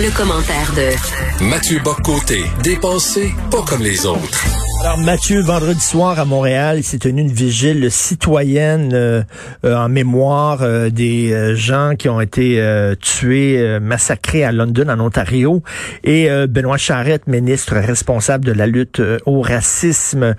Le, commentaire de Mathieu Boccoté, dépensé pas comme les autres. Alors Mathieu, vendredi soir à Montréal, il s'est tenu une vigile citoyenne euh, euh, en mémoire euh, des gens qui ont été tués, massacrés à London, en Ontario. Et Benoît Charette, ministre responsable de la lutte au racisme,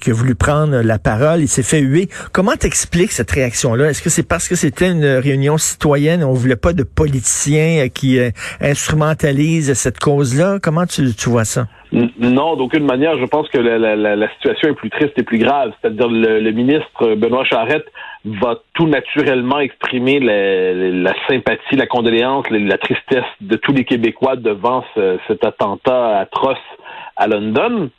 qui a voulu prendre la parole, il s'est fait huer. Comment t'expliques cette réaction-là? Est-ce que c'est parce que c'était une réunion citoyenne, on voulait pas de politiciens qui instrumentalisent cette cause-là? Comment tu, tu vois ça? Non, d'aucune manière. Je pense que la, situation est plus triste et plus grave. C'est-à-dire le, le, ministre Benoît Charette va tout naturellement exprimer la, la sympathie, la condoléance, la, tristesse de tous les Québécois devant cet attentat atroce à London.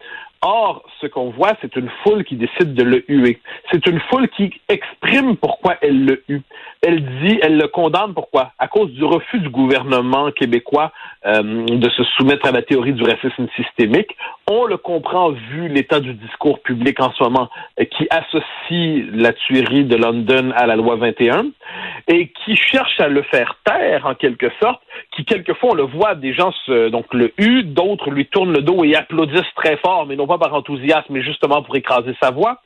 Or, ce qu'on voit, c'est une foule qui décide de le huer. C'est une foule qui exprime pourquoi elle le hue. Elle dit, elle le condamne pourquoi? À cause du refus du gouvernement québécois euh, de se soumettre à la théorie du racisme systémique. On le comprend vu l'état du discours public en ce moment euh, qui associe la tuerie de London à la loi 21 et qui cherche à le faire taire en quelque sorte, qui quelquefois on le voit des gens se, donc le hue, d'autres lui tournent le dos et applaudissent très fort, mais non pas par enthousiasme, mais justement pour écraser sa voix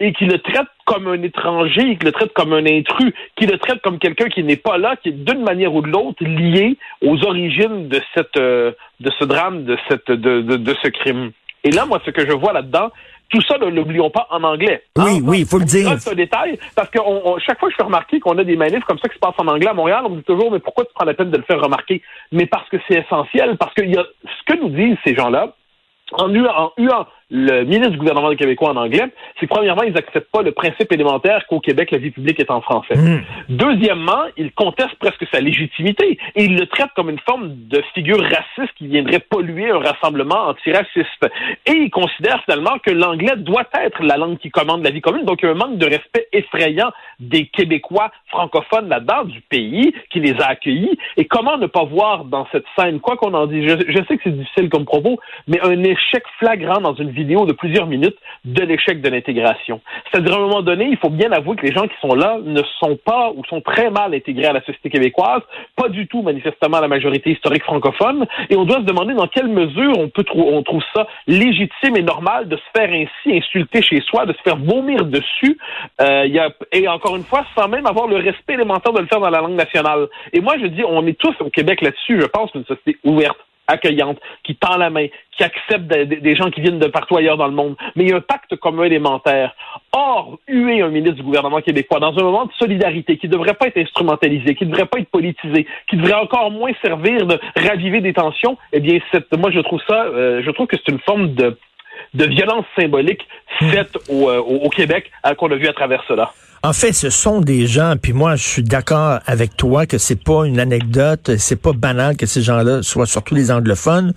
et qui le traite comme un étranger, qui le traite comme un intrus, qui le traite comme quelqu'un qui n'est pas là, qui est d'une manière ou de l'autre lié aux origines de cette euh, de ce drame, de cette de, de, ce crime. Et là, moi, ce que je vois là-dedans, tout ça, ne l'oublions pas en anglais. Oui, hein? oui, il faut le dire. C'est un détail, parce que chaque fois que je fais remarquer qu'on a des manifs comme ça qui se passent en anglais à Montréal, on me dit toujours, mais pourquoi tu prends la peine de le faire remarquer? Mais parce que c'est essentiel, parce que y a, ce que nous disent ces gens-là, en, en le ministre du gouvernement du québécois en anglais, c'est que premièrement, ils n'acceptent pas le principe élémentaire qu'au Québec, la vie publique est en français. Hmm. Deuxièmement, ils contestent presque sa légitimité et ils le traitent comme une forme de figure raciste qui viendrait polluer un rassemblement antiraciste. Et ils considèrent finalement que l'anglais doit être la langue qui commande la vie commune. Donc, il y a un manque de respect effrayant des Québécois francophones là-dedans, du pays, qui les a accueillis. Et comment ne pas voir dans cette scène, quoi qu'on en dise, je, je sais que c'est difficile comme propos, mais un échec flagrant dans une vie de plusieurs minutes de l'échec de l'intégration. C'est-à-dire, à un moment donné, il faut bien avouer que les gens qui sont là ne sont pas ou sont très mal intégrés à la société québécoise, pas du tout manifestement à la majorité historique francophone, et on doit se demander dans quelle mesure on peut on trouve ça légitime et normal de se faire ainsi insulter chez soi, de se faire vomir dessus, euh, et encore une fois, sans même avoir le respect élémentaire de le faire dans la langue nationale. Et moi, je dis, on est tous au Québec là-dessus, je pense, une société ouverte accueillante, qui tend la main, qui accepte des gens qui viennent de partout ailleurs dans le monde. Mais il y a un pacte commun élémentaire. Or, huer un ministre du gouvernement québécois dans un moment de solidarité qui ne devrait pas être instrumentalisé, qui ne devrait pas être politisé, qui devrait encore moins servir de raviver des tensions, eh bien, moi, je trouve ça, euh, je trouve que c'est une forme de, de violence symbolique faite au, euh, au Québec euh, qu'on a vu à travers cela. En fait, ce sont des gens, puis moi, je suis d'accord avec toi que c'est pas une anecdote, c'est pas banal que ces gens-là soient surtout les anglophones.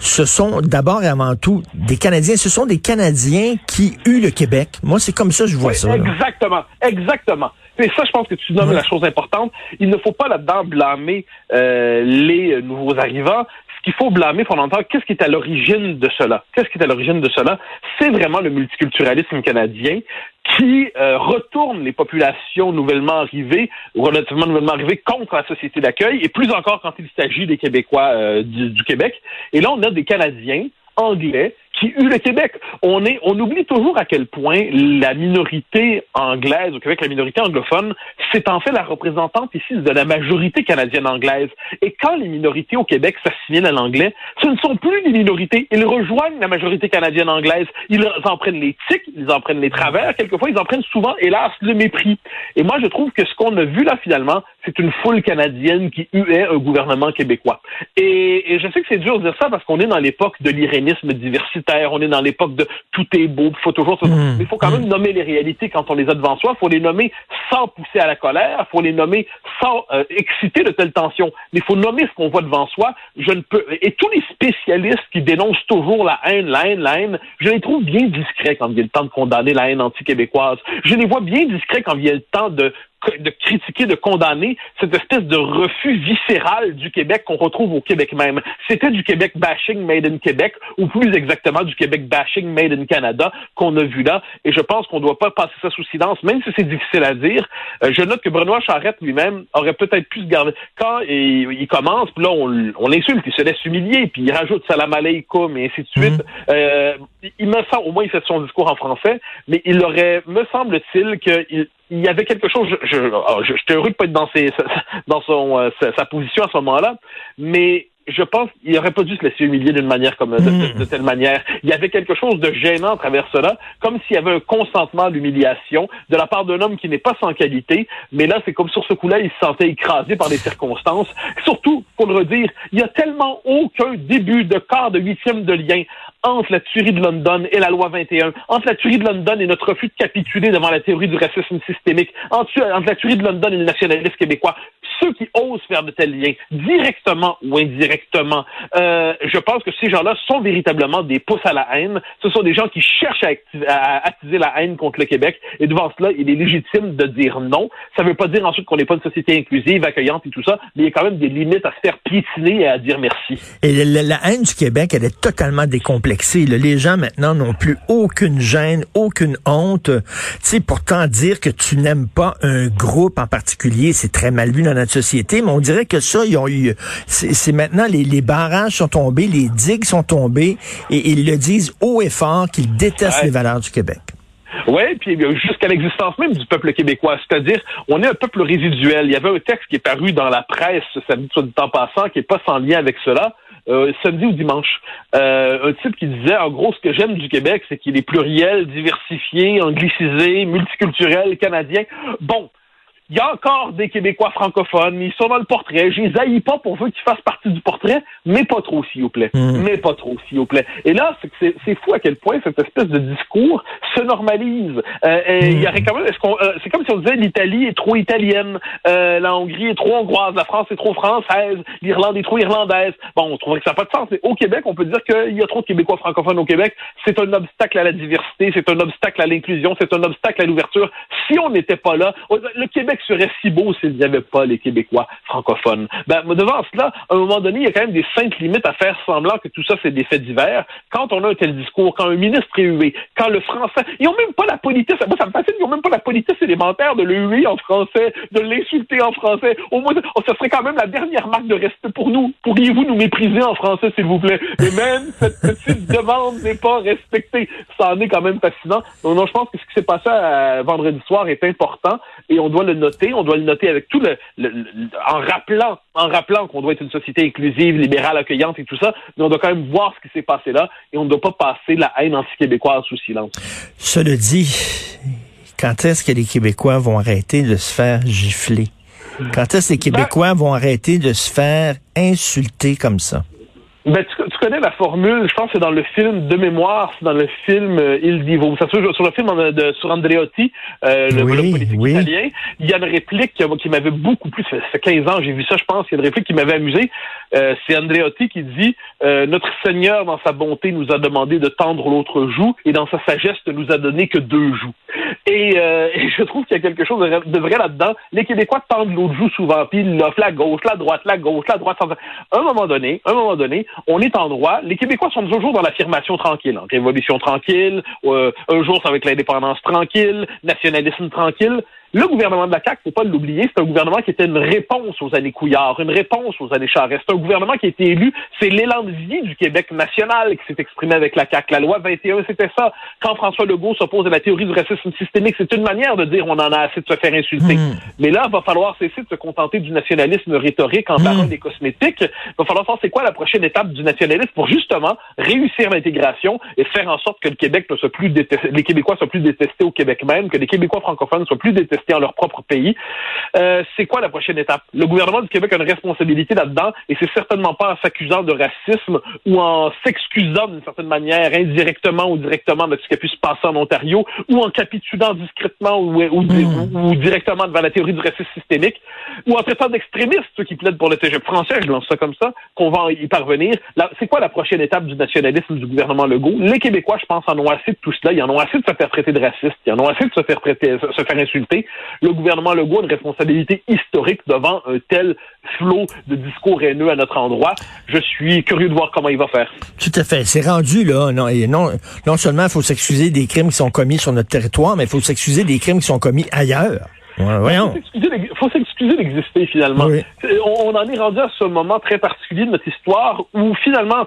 Ce sont d'abord et avant tout des Canadiens. Ce sont des Canadiens qui eut le Québec. Moi, c'est comme ça que je vois ça. Exactement, exactement. Et ça, je pense que tu nommes la chose importante. Il ne faut pas là-dedans blâmer euh, les nouveaux arrivants qu'il faut blâmer fondamentalement, qu'est-ce qui est à l'origine de cela? Qu'est-ce qui est à l'origine de cela? C'est vraiment le multiculturalisme canadien qui euh, retourne les populations nouvellement arrivées, ou relativement nouvellement arrivées, contre la société d'accueil, et plus encore quand il s'agit des Québécois euh, du Québec. Et là, on a des Canadiens anglais qui le Québec. On est, on oublie toujours à quel point la minorité anglaise au Québec, la minorité anglophone, c'est en fait la représentante ici de la majorité canadienne anglaise. Et quand les minorités au Québec s'assimilent à l'anglais, ce ne sont plus des minorités. Ils rejoignent la majorité canadienne anglaise. Ils en prennent les tics, ils en prennent les travers. Quelquefois, ils en prennent souvent, hélas, le mépris. Et moi, je trouve que ce qu'on a vu là, finalement, c'est une foule canadienne qui huait un gouvernement québécois. Et, et je sais que c'est dur de dire ça parce qu'on est dans l'époque de l'irénisme diversitaire on est dans l'époque de tout est beau, il faut toujours... Mmh. Mais il faut quand même mmh. nommer les réalités quand on les a devant soi. Il faut les nommer sans pousser à la colère, il faut les nommer sans euh, exciter de telles tensions. Mais il faut nommer ce qu'on voit devant soi. Je ne peux... Et tous les spécialistes qui dénoncent toujours la haine, la haine, la haine, je les trouve bien discrets quand il y a le temps de condamner la haine anti-québécoise. Je les vois bien discrets quand il y a le temps de de critiquer, de condamner cette espèce de refus viscéral du Québec qu'on retrouve au Québec même. C'était du Québec bashing made in Québec, ou plus exactement du Québec bashing made in Canada qu'on a vu là. Et je pense qu'on ne doit pas passer ça sous silence, même si c'est difficile à dire. Euh, je note que Benoît Charette lui-même aurait peut-être pu se garder. Quand il, il commence, puis là, on, on l'insulte, il se laisse humilier, puis il rajoute salam aleikum et ainsi de suite. Mhm. euh, il me semble, au moins il fait son discours en français, mais il aurait, me semble-t-il, qu'il il y avait quelque chose. Je, je, je, j'étais heureux de pas être dans, ses, dans son, euh, sa, position à ce moment-là, mais je pense qu'il n'aurait pas dû se laisser humilier d'une manière comme de, de, de, telle manière. Il y avait quelque chose de gênant à travers cela, comme s'il y avait un consentement à l'humiliation de la part d'un homme qui n'est pas sans qualité, mais là, c'est comme sur ce coup-là, il se sentait écrasé par les circonstances. Surtout, pour le redire, il y a tellement aucun début de quart de huitième de lien entre la tuerie de London et la loi 21, entre la tuerie de London et notre refus de capituler devant la théorie du racisme systémique, entre, entre la tuerie de London et le nationalisme québécois, ceux qui osent faire de tels liens, directement ou indirectement, euh, je pense que ces gens-là sont véritablement des pouces à la haine. Ce sont des gens qui cherchent à, attiser la haine contre le Québec. Et devant cela, il est légitime de dire non. Ça ne veut pas dire ensuite qu'on n'est pas une société inclusive, accueillante et tout ça, mais il y a quand même des limites à se faire piétiner et à dire merci. Et la, la haine du Québec, elle est totalement décomplexée. Les gens maintenant n'ont plus aucune gêne, aucune honte. Tu sais, pourtant dire que tu n'aimes pas un groupe en particulier, c'est très mal vu dans notre société, mais on dirait que ça, ils ont eu, c'est maintenant les, les, barrages sont tombés, les digues sont tombées, et ils le disent haut et fort qu'ils détestent ouais. les valeurs du Québec. Oui, puis jusqu'à l'existence même du peuple québécois. C'est-à-dire, on est un peuple résiduel. Il y avait un texte qui est paru dans la presse samedi, soit du temps passant, qui est pas sans lien avec cela, euh, samedi ou dimanche. Euh, un type qui disait, en gros, ce que j'aime du Québec, c'est qu'il est pluriel, diversifié, anglicisé, multiculturel, canadien. Bon, il y a encore des Québécois francophones, ils sont dans le portrait. Je les haïs pas pour eux qu'ils fassent partie du portrait, mais pas trop, s'il vous plaît. Mmh. Mais pas trop, s'il vous plaît. Et là, c'est, fou à quel point cette espèce de discours se normalise. Euh, et il y aurait quand même, est-ce qu'on, euh, c'est comme si on disait l'Italie est trop italienne, euh, la Hongrie est trop hongroise, la France est trop française, l'Irlande est trop irlandaise. Bon, on trouverait que ça n'a pas de sens. Mais au Québec, on peut dire qu'il y a trop de Québécois francophones au Québec. C'est un obstacle à la diversité, c'est un obstacle à l'inclusion, c'est un obstacle à l'ouverture. Si on n'était pas là, le Québec serait si beau s'il n'y avait pas les Québécois francophones. Ben, devant cela, à un moment donné, il y a quand même des saintes limites à faire semblant que tout ça, c'est des faits divers. Quand on a un tel discours, quand un ministre est hué, quand le français, ils n'ont même pas la politesse, moi ça me fascine, ils n'ont même pas la politesse élémentaire de le huer en français, de l'insulter en français. Au moins, oh, ce serait quand même la dernière marque de respect pour nous. Pourriez-vous nous mépriser en français, s'il vous plaît? Et même cette petite demande n'est pas respectée. Ça en est quand même fascinant. Donc, non, je pense que ce qui s'est passé à vendredi soir est important et on doit le noter. On doit le noter avec tout le, le, le en rappelant, en rappelant qu'on doit être une société inclusive, libérale, accueillante et tout ça, mais on doit quand même voir ce qui s'est passé là et on ne doit pas passer la haine anti-québécoise sous silence. Cela dit, quand est-ce que les Québécois vont arrêter de se faire gifler? Quand est-ce que les Québécois vont arrêter de se faire insulter comme ça? Ben, tu, connais la formule, je pense que c'est dans le film de mémoire, c'est dans le film euh, Il Divo. Ça se joue sur le film de, de, sur Andreotti, euh, le, oui, le politique oui. italien. Il y a une réplique qui, qui m'avait beaucoup plu, ça fait 15 ans, j'ai vu ça, je pense, il y a une réplique qui m'avait amusé. Euh, c'est Andreotti qui dit Notre Seigneur, dans sa bonté, nous a demandé de tendre l'autre joue, et dans sa sagesse, ne nous a donné que deux joues. Et, et je trouve qu'il y a quelque chose de, de vrai là-dedans. Les Québécois tendent l'autre joue souvent, puis ils l'offrent la gauche, la droite, la gauche, la droite. À un moment donné, un moment donné, on est en Les Québécois sont toujours dans l'affirmation tranquille. Hein. Révolution tranquille, euh, un jour c'est avec l'indépendance tranquille, nationalisme tranquille. Le gouvernement de la CAQ, faut pas l'oublier, c'est un gouvernement qui était une réponse aux années Couillard, une réponse aux années Charest. C'est un gouvernement qui a été élu, c'est l'élan de vie du Québec national qui s'est exprimé avec la CAQ. La loi 21, c'était ça. Quand François Legault s'oppose à la théorie du racisme systémique, c'est une manière de dire on en a assez de se faire insulter. Mmh. Mais là, il va falloir cesser de se contenter du nationalisme rhétorique en parlant mmh. des cosmétiques. Il va falloir savoir c'est quoi la prochaine étape du nationalisme pour justement réussir l'intégration et faire en sorte que le Québec ne soit plus détesté, les Québécois soient plus détestés au Québec même, que les Québécois francophones soient plus détestés dans leur propre pays. Euh, c'est quoi la prochaine étape? Le gouvernement du Québec a une responsabilité là-dedans et c'est certainement pas en s'accusant de racisme ou en s'excusant d'une certaine manière, indirectement ou directement de ce qui a pu se passer en Ontario ou en capitulant discrètement ou, ou, mmh. ou, ou directement devant la théorie du racisme systémique ou en traitant d'extrémistes ceux qui plaident pour le TGP français, je lance ça comme ça, qu'on va y parvenir. C'est quoi la prochaine étape du nationalisme du gouvernement Legault? Les Québécois, je pense, en ont assez de tout cela. Ils en ont assez de se faire traiter de raciste. Ils en ont assez de se faire, traiter, se faire insulter. Le gouvernement Legault a une responsabilité historique devant un tel flot de discours haineux à notre endroit. Je suis curieux de voir comment il va faire. Tout à fait. C'est rendu, là. Non, et non, non seulement il faut s'excuser des crimes qui sont commis sur notre territoire, mais il faut s'excuser des crimes qui sont commis ailleurs. Il faut s'excuser d'exister finalement. On, en est rendu à ce moment très particulier de notre histoire où finalement,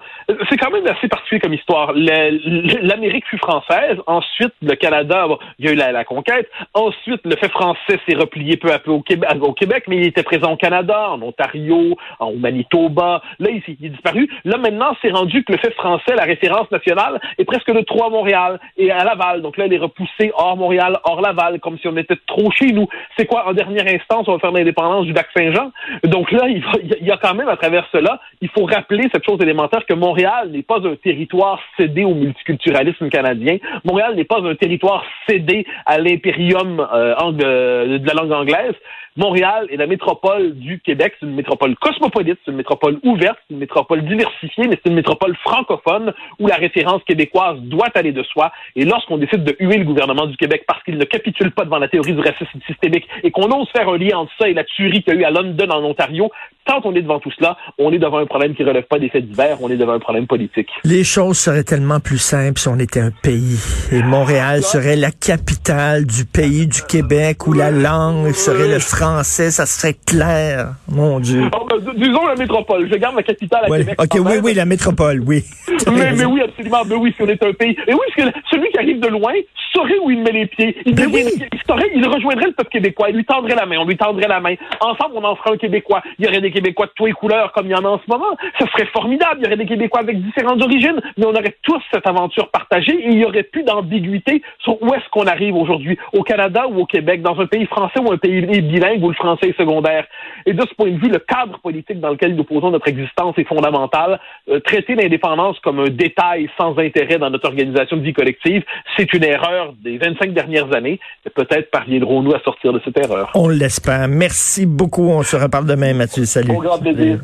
c'est quand même assez particulier comme histoire. L'Amérique fut française, ensuite le Canada, il y a eu la, conquête, ensuite le fait français s'est replié peu à peu au Québec, au Québec, mais il était présent au Canada, en Ontario, en Manitoba. Là, il, il est disparu. Là maintenant, c'est rendu que le fait français, la référence nationale, est presque de trois à Montréal et à Laval. Donc là, il est repoussé hors Montréal, hors Laval, comme si on était trop chez nous c'est quoi, en dernière instance, on va faire l'indépendance du lac Saint-Jean? Donc là, il, y a quand même, à travers cela, il faut rappeler cette chose élémentaire que Montréal n'est pas un territoire cédé au multiculturalisme canadien. Montréal n'est pas un territoire cédé à l'impérium euh, de la langue anglaise. Montréal est la métropole du Québec. C'est une métropole cosmopolite, c'est une métropole ouverte, c'est une métropole diversifiée, mais c'est une métropole francophone où la référence québécoise doit aller de soi. Et lorsqu'on décide de huer le gouvernement du Québec parce qu'il ne capitule pas devant la théorie du racisme systémique et qu'on ose faire un lien entre ça et la tuerie qu'il y a eu à London, en Ontario, quand on est devant tout cela, on est devant un problème qui ne relève pas des faits divers, on est devant un problème politique. Les choses seraient tellement plus simples si on était un pays. Et Montréal serait la capitale du pays du Québec où la langue serait le français, ça serait clair. Mon Dieu. Oh, ben, disons la métropole. Je garde la capitale à Québec. OK, oui, oui, la métropole, oui. mais, oui, absolument. Mais oui, si on est un pays. Et oui, parce que celui qui arrive de loin saurait où il met les pieds. Il, ben il, rejoindrait le peuple québécois. Il lui tendrait la main. On lui tendrait la main. Ensemble, on en ferait un Québécois. Il y aurait des Québécois de tous les couleurs comme il y en a en ce moment. Ce serait formidable. Il y aurait des Québécois avec différentes origines, mais on aurait tous cette aventure partagée et il y aurait plus d'ambiguïté sur où est-ce qu'on arrive aujourd'hui, au Canada ou au Québec, dans un pays français ou un pays bilingue où le français est secondaire. Et de ce point de vue, le cadre politique dans lequel nous posons notre existence est fondamental. Euh, traiter l'indépendance comme un détail sans intérêt dans notre organisation de vie collective, c'est une erreur des 25 dernières années. Peut-être parviendrons-nous à sortir de cette erreur. On l'espère. Merci beaucoup. On se reparle demain, Mathieu. Salut.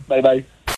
Bye bye.